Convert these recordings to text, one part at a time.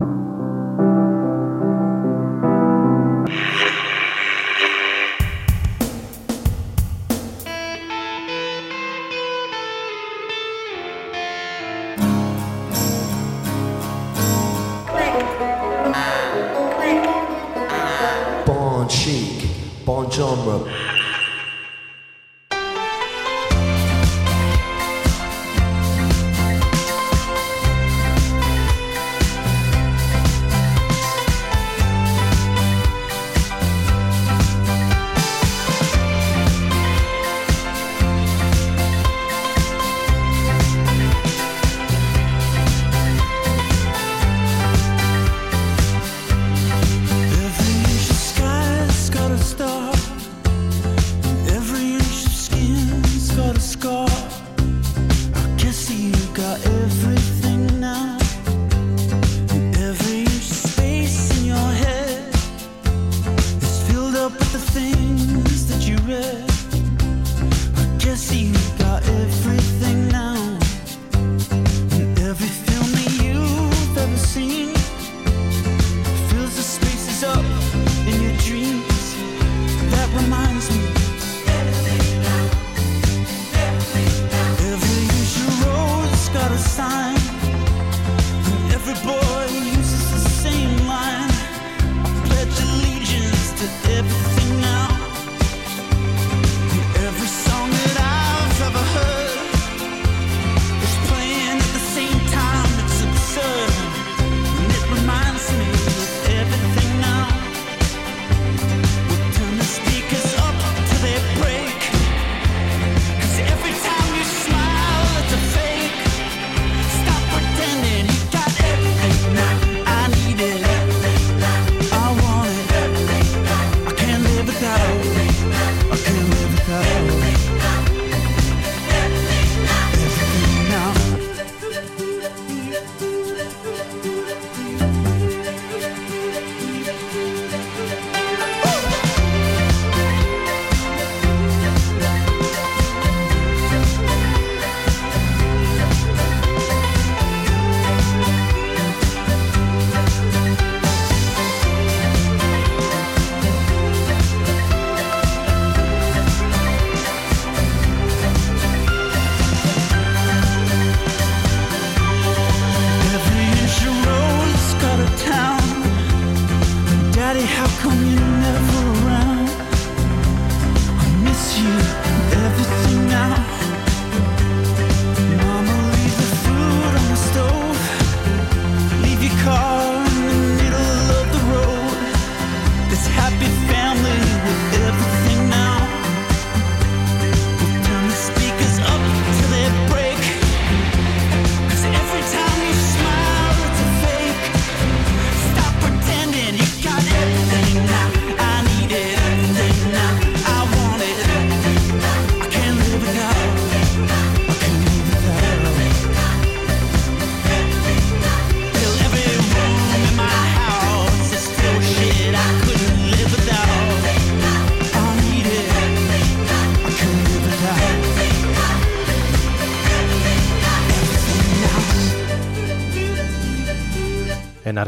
you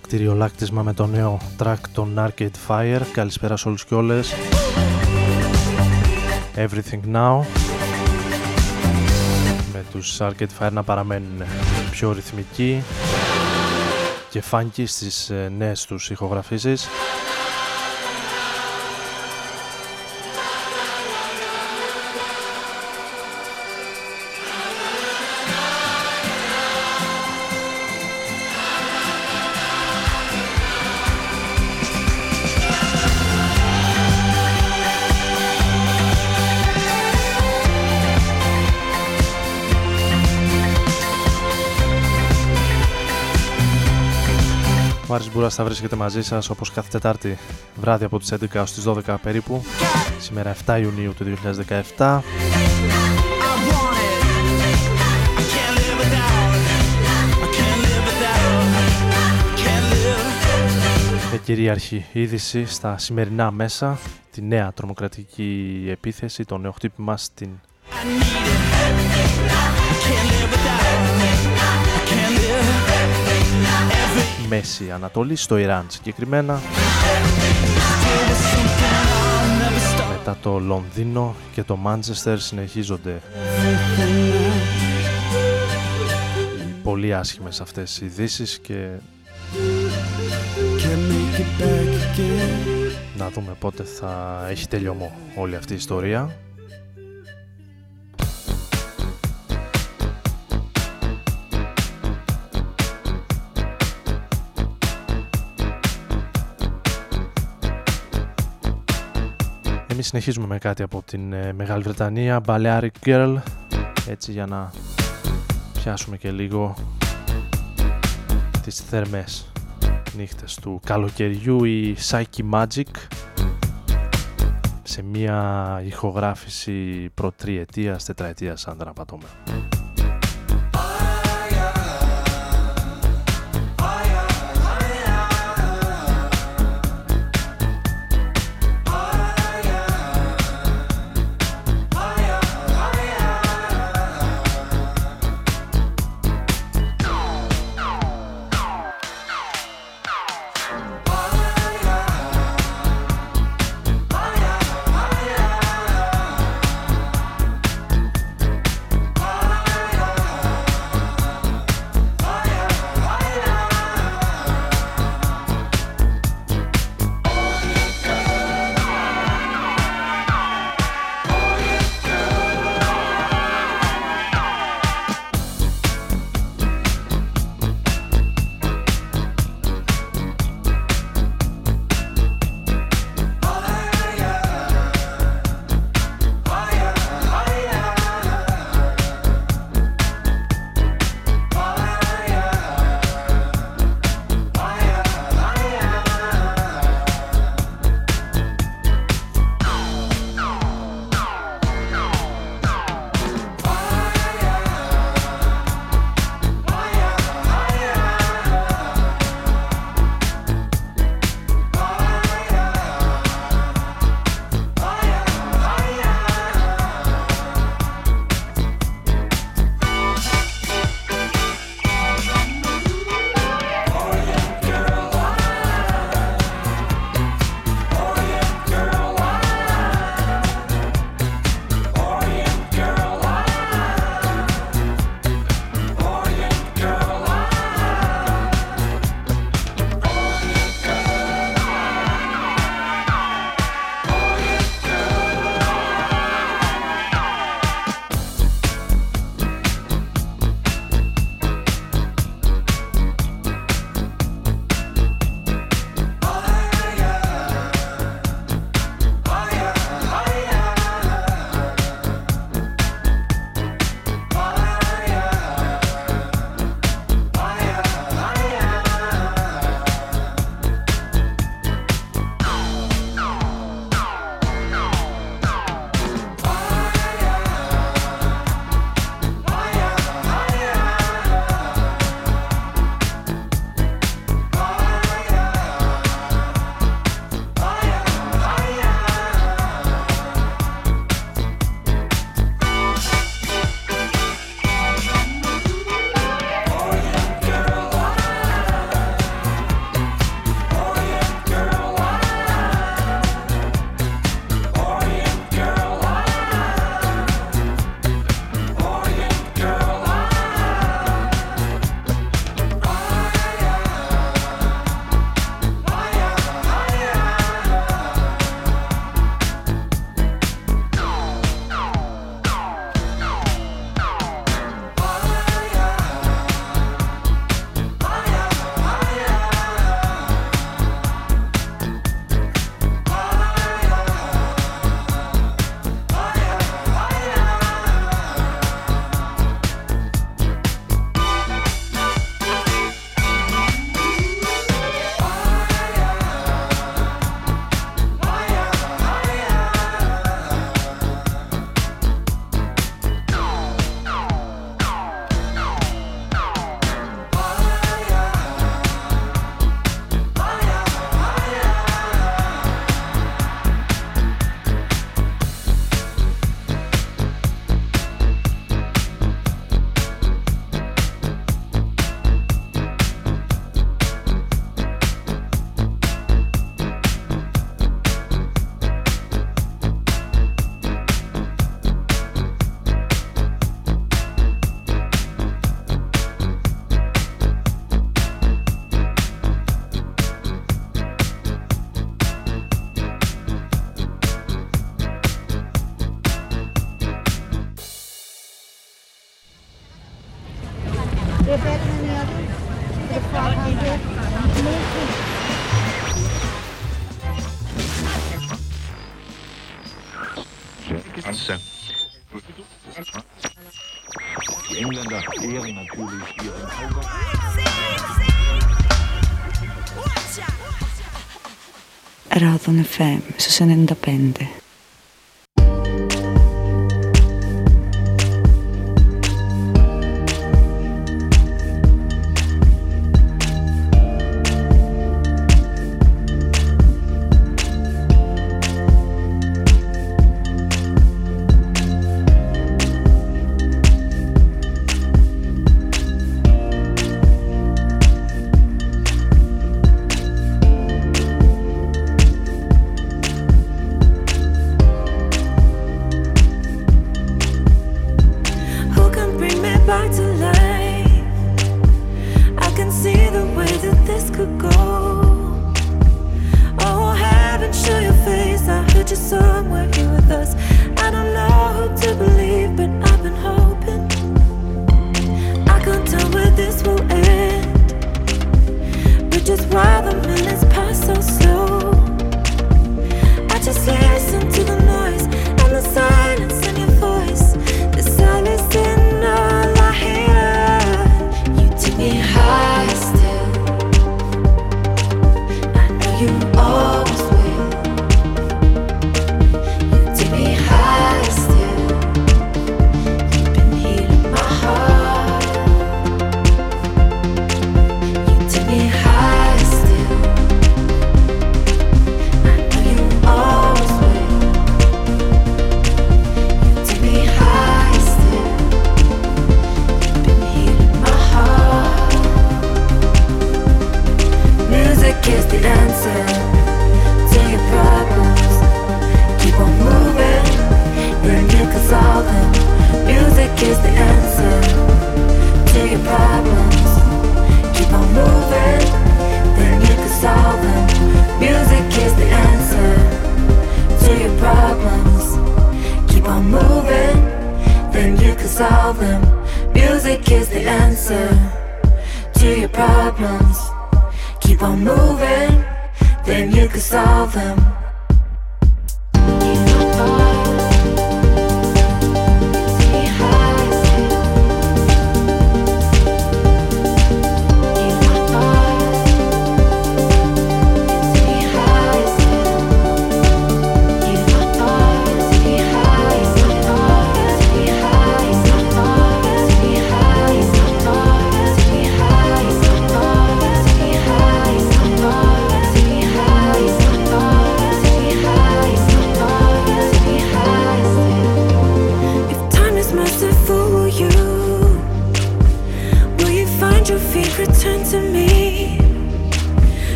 κτηριολάκτισμα με το νέο track των Arcade Fire. Καλησπέρα σε όλους και όλες. Everything Now. Με τους Arcade Fire να παραμένουν πιο ρυθμικοί και funky στις ε, νέες τους ηχογραφήσεις. Μπούρας θα βρίσκεται μαζί σας όπως κάθε Τετάρτη βράδυ από τις 11 ως τις 12 περίπου σήμερα 7 Ιουνίου του 2017 Με κυρίαρχη είδηση στα σημερινά μέσα τη νέα τρομοκρατική επίθεση, το νέο χτύπημα στην Μέση Ανατολή, στο Ιράν συγκεκριμένα. Μετά το Λονδίνο και το Μάντσεστερ συνεχίζονται πολύ άσχημες αυτές οι ειδήσεις και να δούμε πότε θα έχει τελειωμό όλη αυτή η ιστορία. Συνεχίζουμε με κάτι από την ε, Μεγάλη Βρετανία, Balearic Girl, έτσι για να πιάσουμε και λίγο τις θερμές νύχτες του καλοκαιριού η Psyche Magic σε μια ηχογράφηση προτριετίας, τετραετίας αν δεν απατώμε. van FM, ze zijn independent.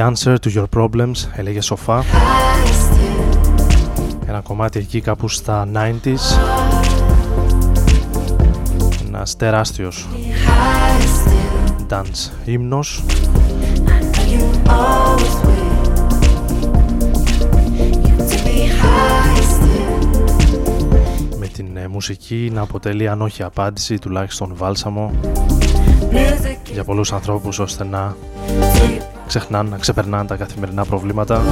95. answer to your problems, έλεγε σοφά. Ένα κομμάτι εκεί κάπου στα 90s. Ένας τεράστιος dance ύμνος. Με την ε, μουσική να αποτελεί αν όχι απάντηση τουλάχιστον βάλσαμο για πολλούς ανθρώπους ώστε να ξεχνάνε να ξεπερνάνε τα καθημερινά προβλήματα.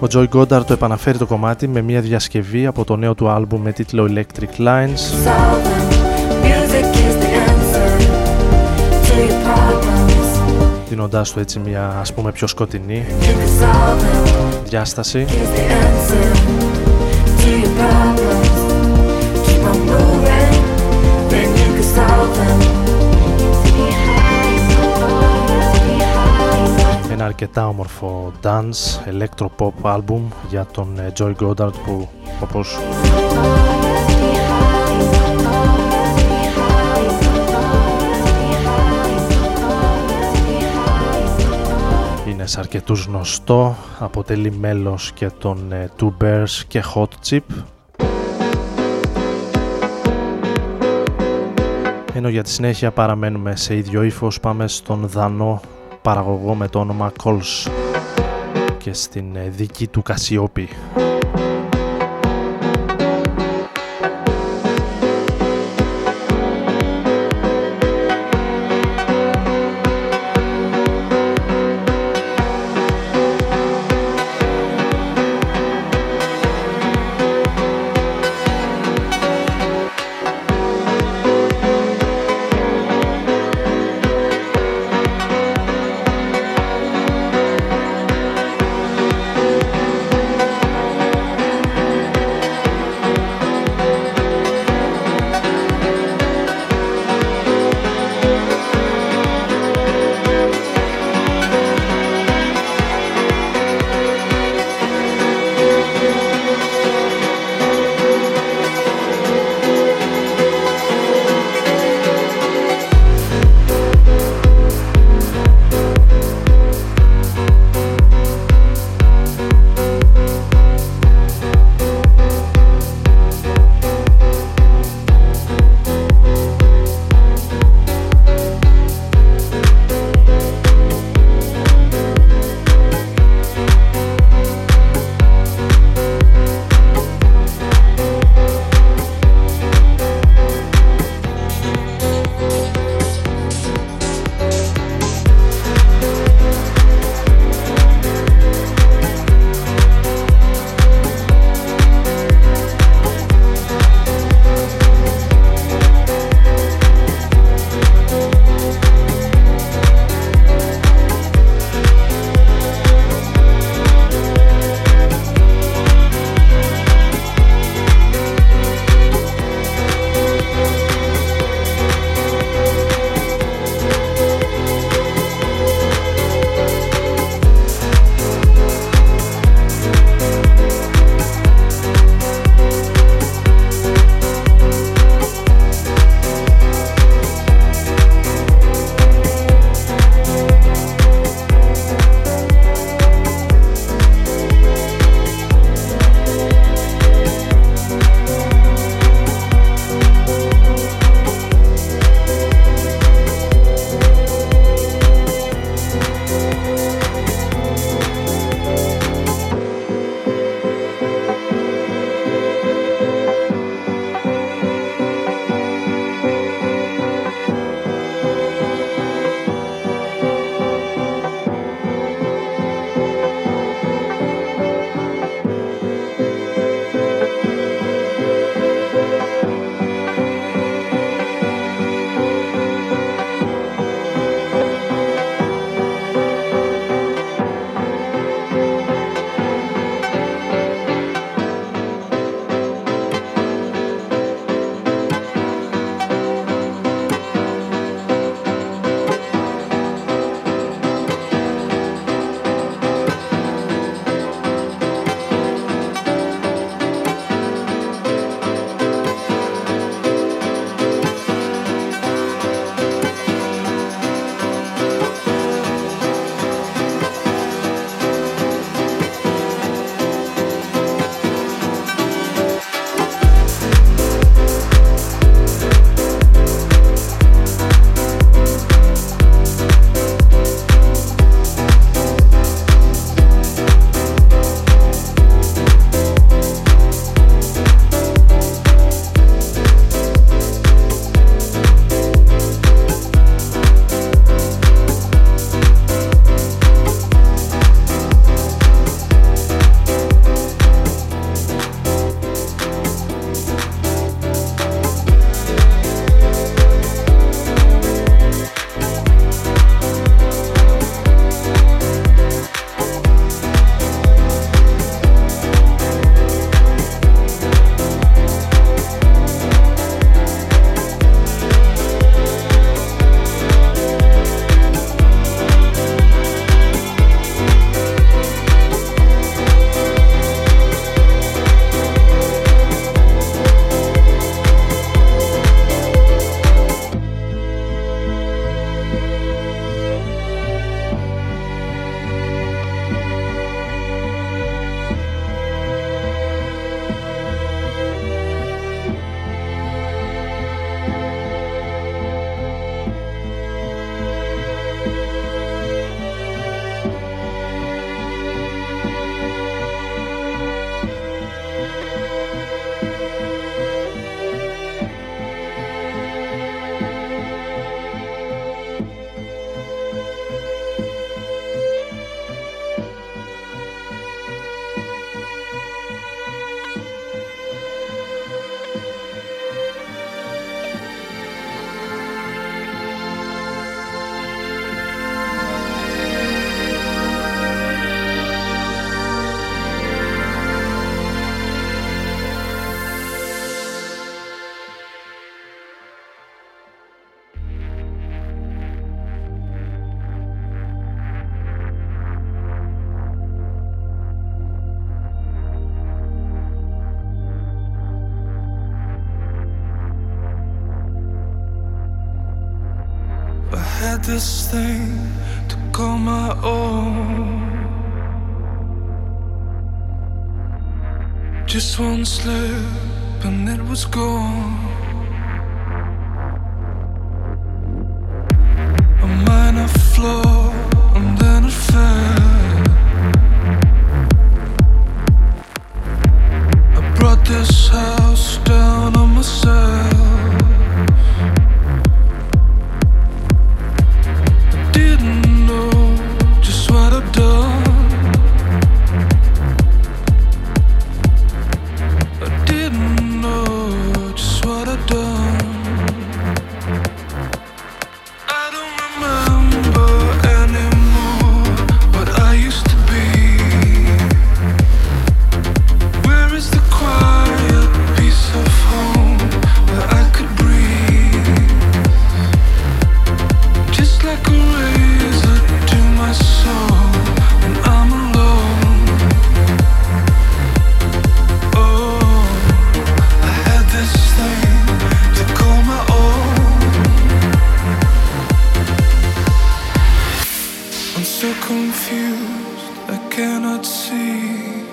Ο Joy Goddard το επαναφέρει το κομμάτι με μια διασκευή από το νέο του άλμπουμ με τίτλο Electric Lines δίνοντάς του έτσι μια ας πούμε πιο σκοτεινή διάσταση ένα αρκετά όμορφο dance, electro-pop album για τον ε, Joy Goddard που όπως είναι σε αρκετούς γνωστό, αποτελεί μέλος και των ε, Two Bears και Hot Chip. Ενώ για τη συνέχεια παραμένουμε σε ίδιο ύφος, πάμε στον Δανό παραγωγό με το όνομα Calls και στην ε, δική του Κασιόπη. this thing to call my own. Just one slip and it was gone. A minor flaw and then it fell. I brought this up. confused, I cannot see.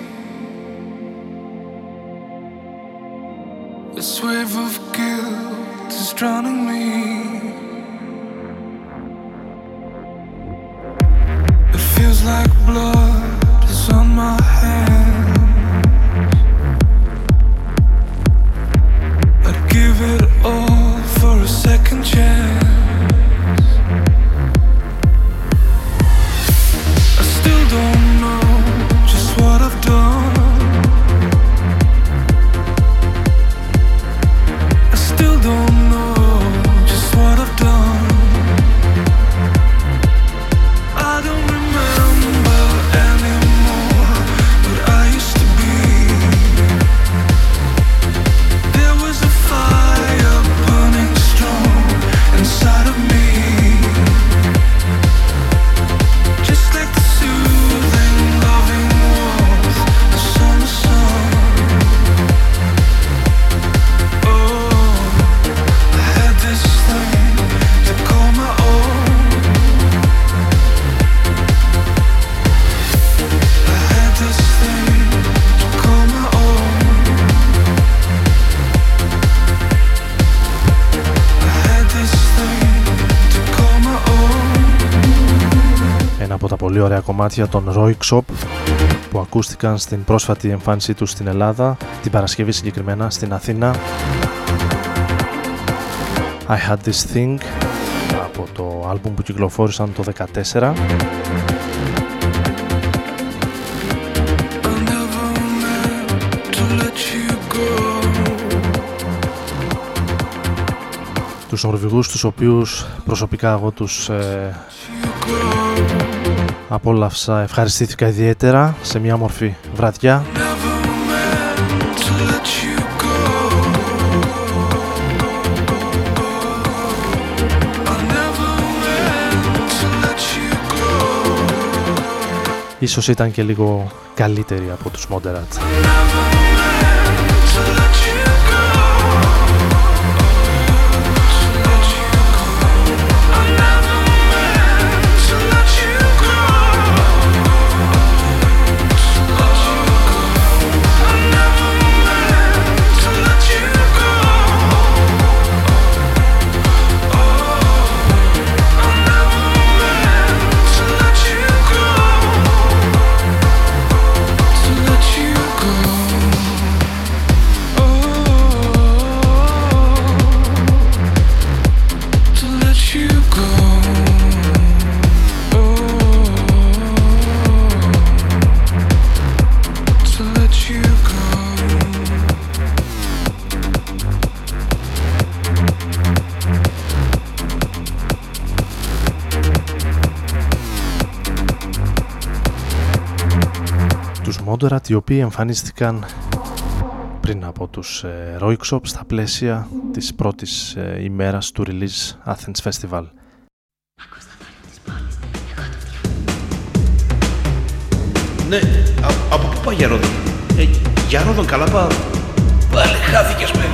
This wave of guilt is drowning me. Κομμάτια των Roy Shop που ακούστηκαν στην πρόσφατη εμφάνισή τους στην Ελλάδα, την Παρασκευή συγκεκριμένα στην Αθήνα. I Had This Thing από το άλμπουμ που κυκλοφόρησαν το 2014. Τους Νορβηγούς τους οποίους προσωπικά εγώ τους ε, απόλαυσα, ευχαριστήθηκα ιδιαίτερα σε μια μορφή βραδιά. Ίσως ήταν και λίγο καλύτερη από τους Moderat. Οι οποίοι εμφανίστηκαν πριν από τους ε, Royksop στα πλαίσια της πρώτης ε, ημέρας του Release Athens Festival. Ναι, από πού πάει για Ρόδον; Ε, για Ρόδον καλά πάω. Πάλι χάθηκες μεγάλε.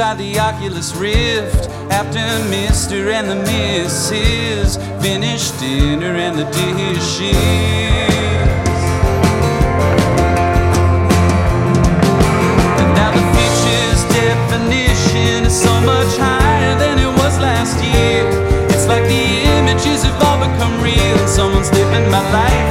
Inside the Oculus Rift after Mr. and the Mrs. finished dinner and the dishes. And now the future's definition is so much higher than it was last year. It's like the images have all become real. Someone's living my life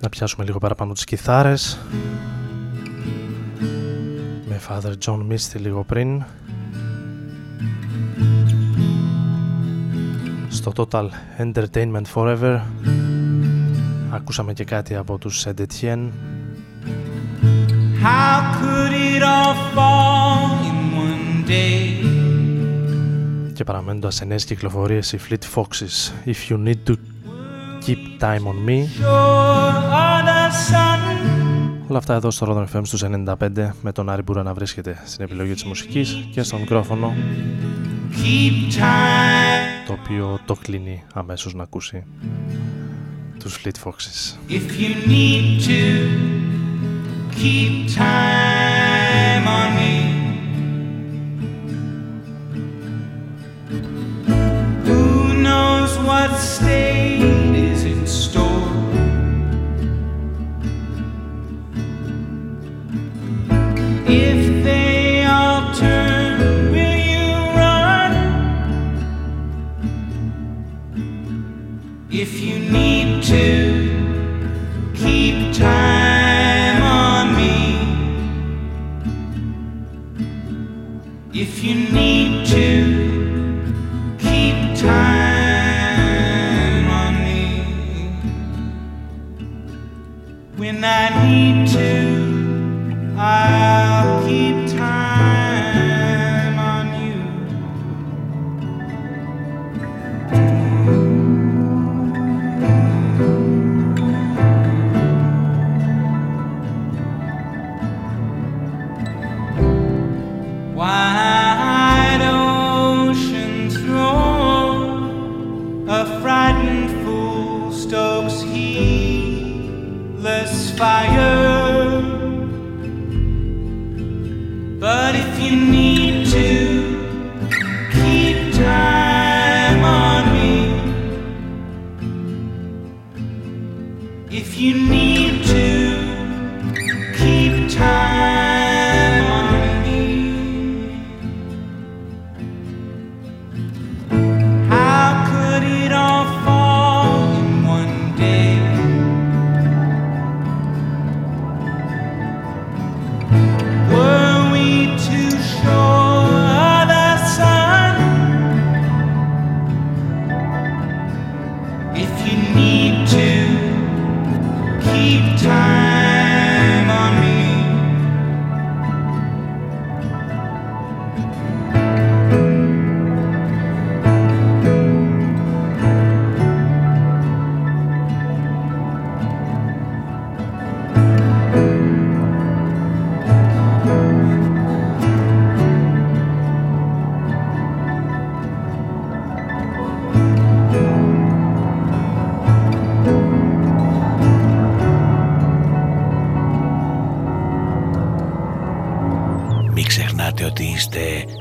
Να πιάσουμε λίγο παραπάνω τις κιθάρες. Με Father John Misty λίγο πριν. Στο Total Entertainment Forever. Ακούσαμε και κάτι από τους Saint How και παραμένοντας σε νέες κυκλοφορίες οι Fleet Foxes. If You Need To Keep Time On Me. Όλα αυτά εδώ στο Rodon FM στους 95 με τον Άρη Μπούρα να βρίσκεται στην επιλογή της μουσικής και στο μικρόφωνο. Το οποίο το κλείνει αμέσως να ακούσει τους Fleet Foxes. If you need to keep time on me what stays.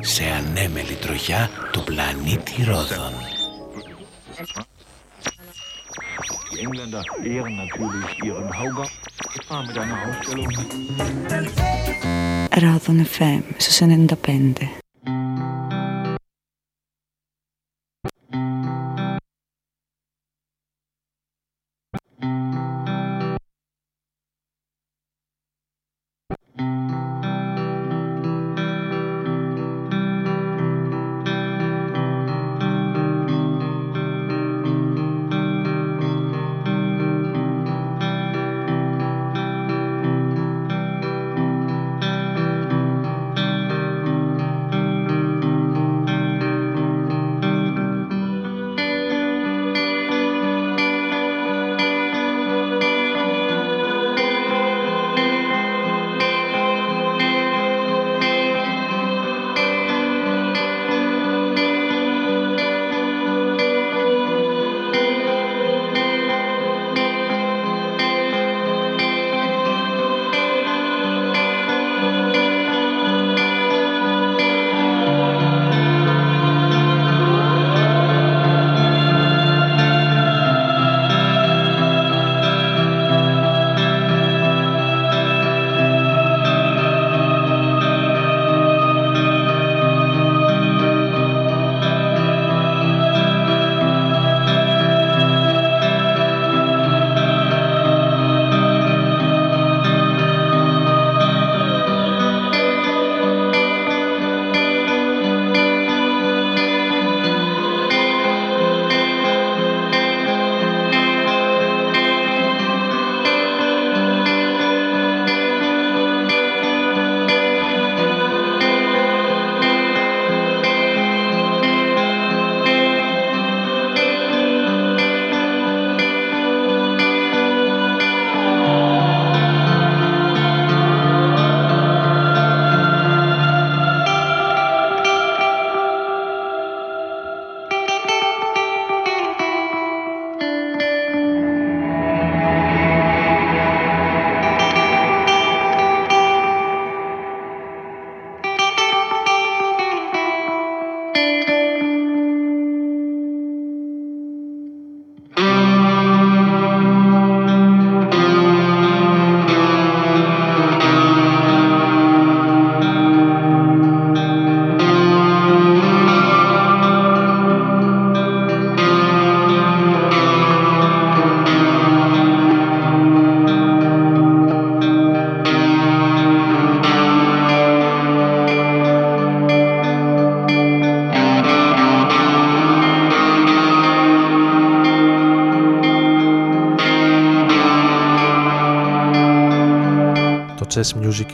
σε ανέμελη τροχιά του πλανήτη Ρόδων. Ρόδων FM, στου 95.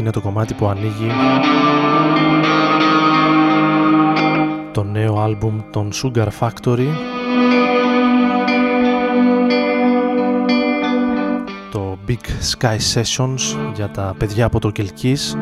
Είναι το κομμάτι που ανοίγει το νέο άλμπουμ των Sugar Factory. Το Big Sky Sessions για τα παιδιά από το Κελκής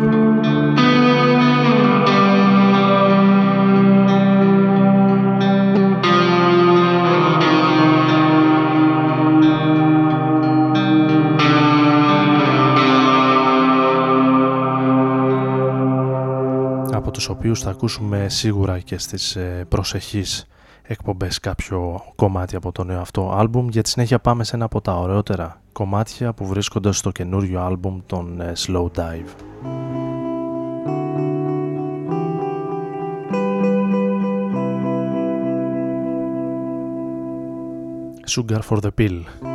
οποίους θα ακούσουμε σίγουρα και στις ε, προσεχείς εκπομπές κάποιο κομμάτι από το νέο αυτό άλμπουμ. Για τη συνέχεια πάμε σε ένα από τα ωραιότερα κομμάτια που βρίσκονται στο καινούριο άλμπουμ των ε, Slow Dive. Sugar for the Pill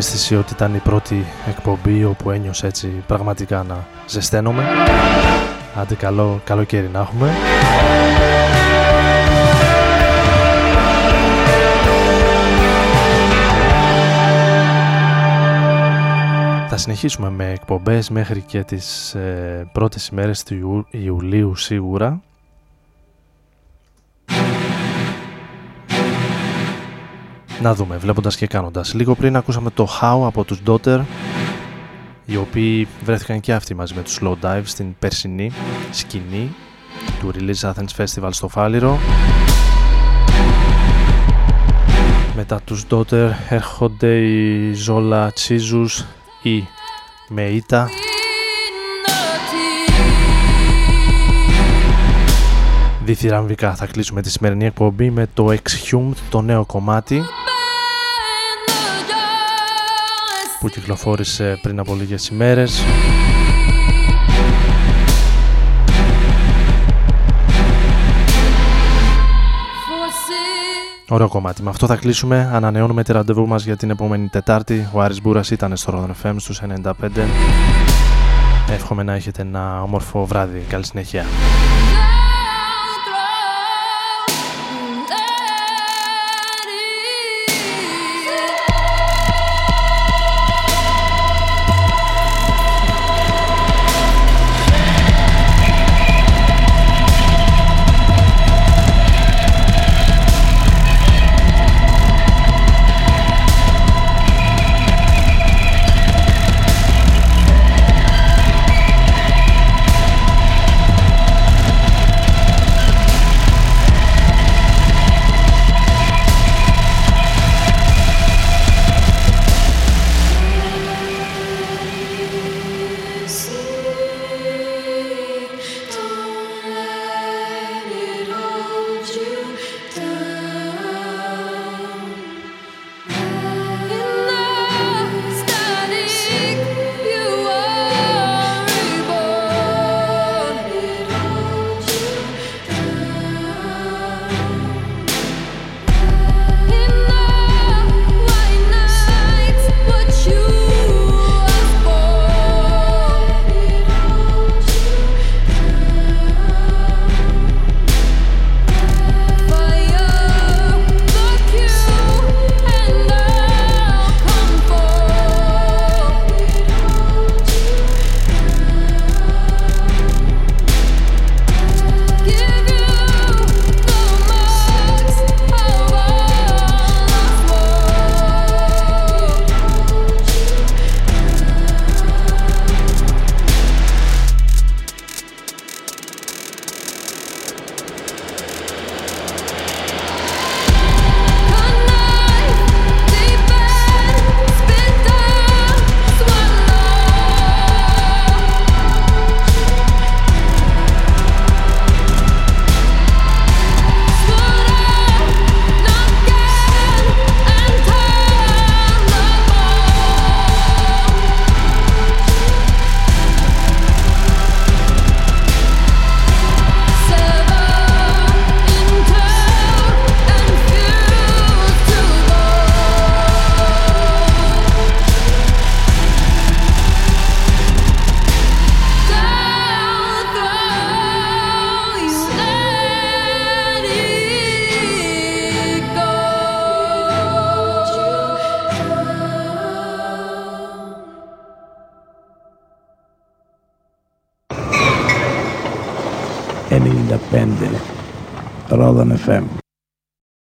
αίσθηση ότι ήταν η πρώτη εκπομπή όπου ένιωσα έτσι πραγματικά να ζεσταίνομαι. Άντε καλό καλοκαίρι να έχουμε. Θα συνεχίσουμε με εκπομπές μέχρι και τις ε, πρώτες ημέρες του Ιουλίου σίγουρα. Να δούμε, βλέποντας και κάνοντας. Λίγο πριν ακούσαμε το How από τους Daughter, οι οποίοι βρέθηκαν και αυτοί μαζί με τους Slow Dive στην περσινή σκηνή του Release Athens Festival στο Φάληρο. Μετά τους Daughter έρχονται οι Zola Chizus ή Meita Διθυραμβικά θα κλείσουμε τη σημερινή εκπομπή με το Exhumed, το νέο κομμάτι που κυκλοφόρησε πριν από λίγες ημέρες. Ωραίο κομμάτι. Με αυτό θα κλείσουμε. Ανανεώνουμε τη ραντεβού μας για την επόμενη Τετάρτη. Ο Άρης Μπούρας ήταν στο Rodon FM στους 95. Εύχομαι να έχετε ένα όμορφο βράδυ. Καλή συνέχεια.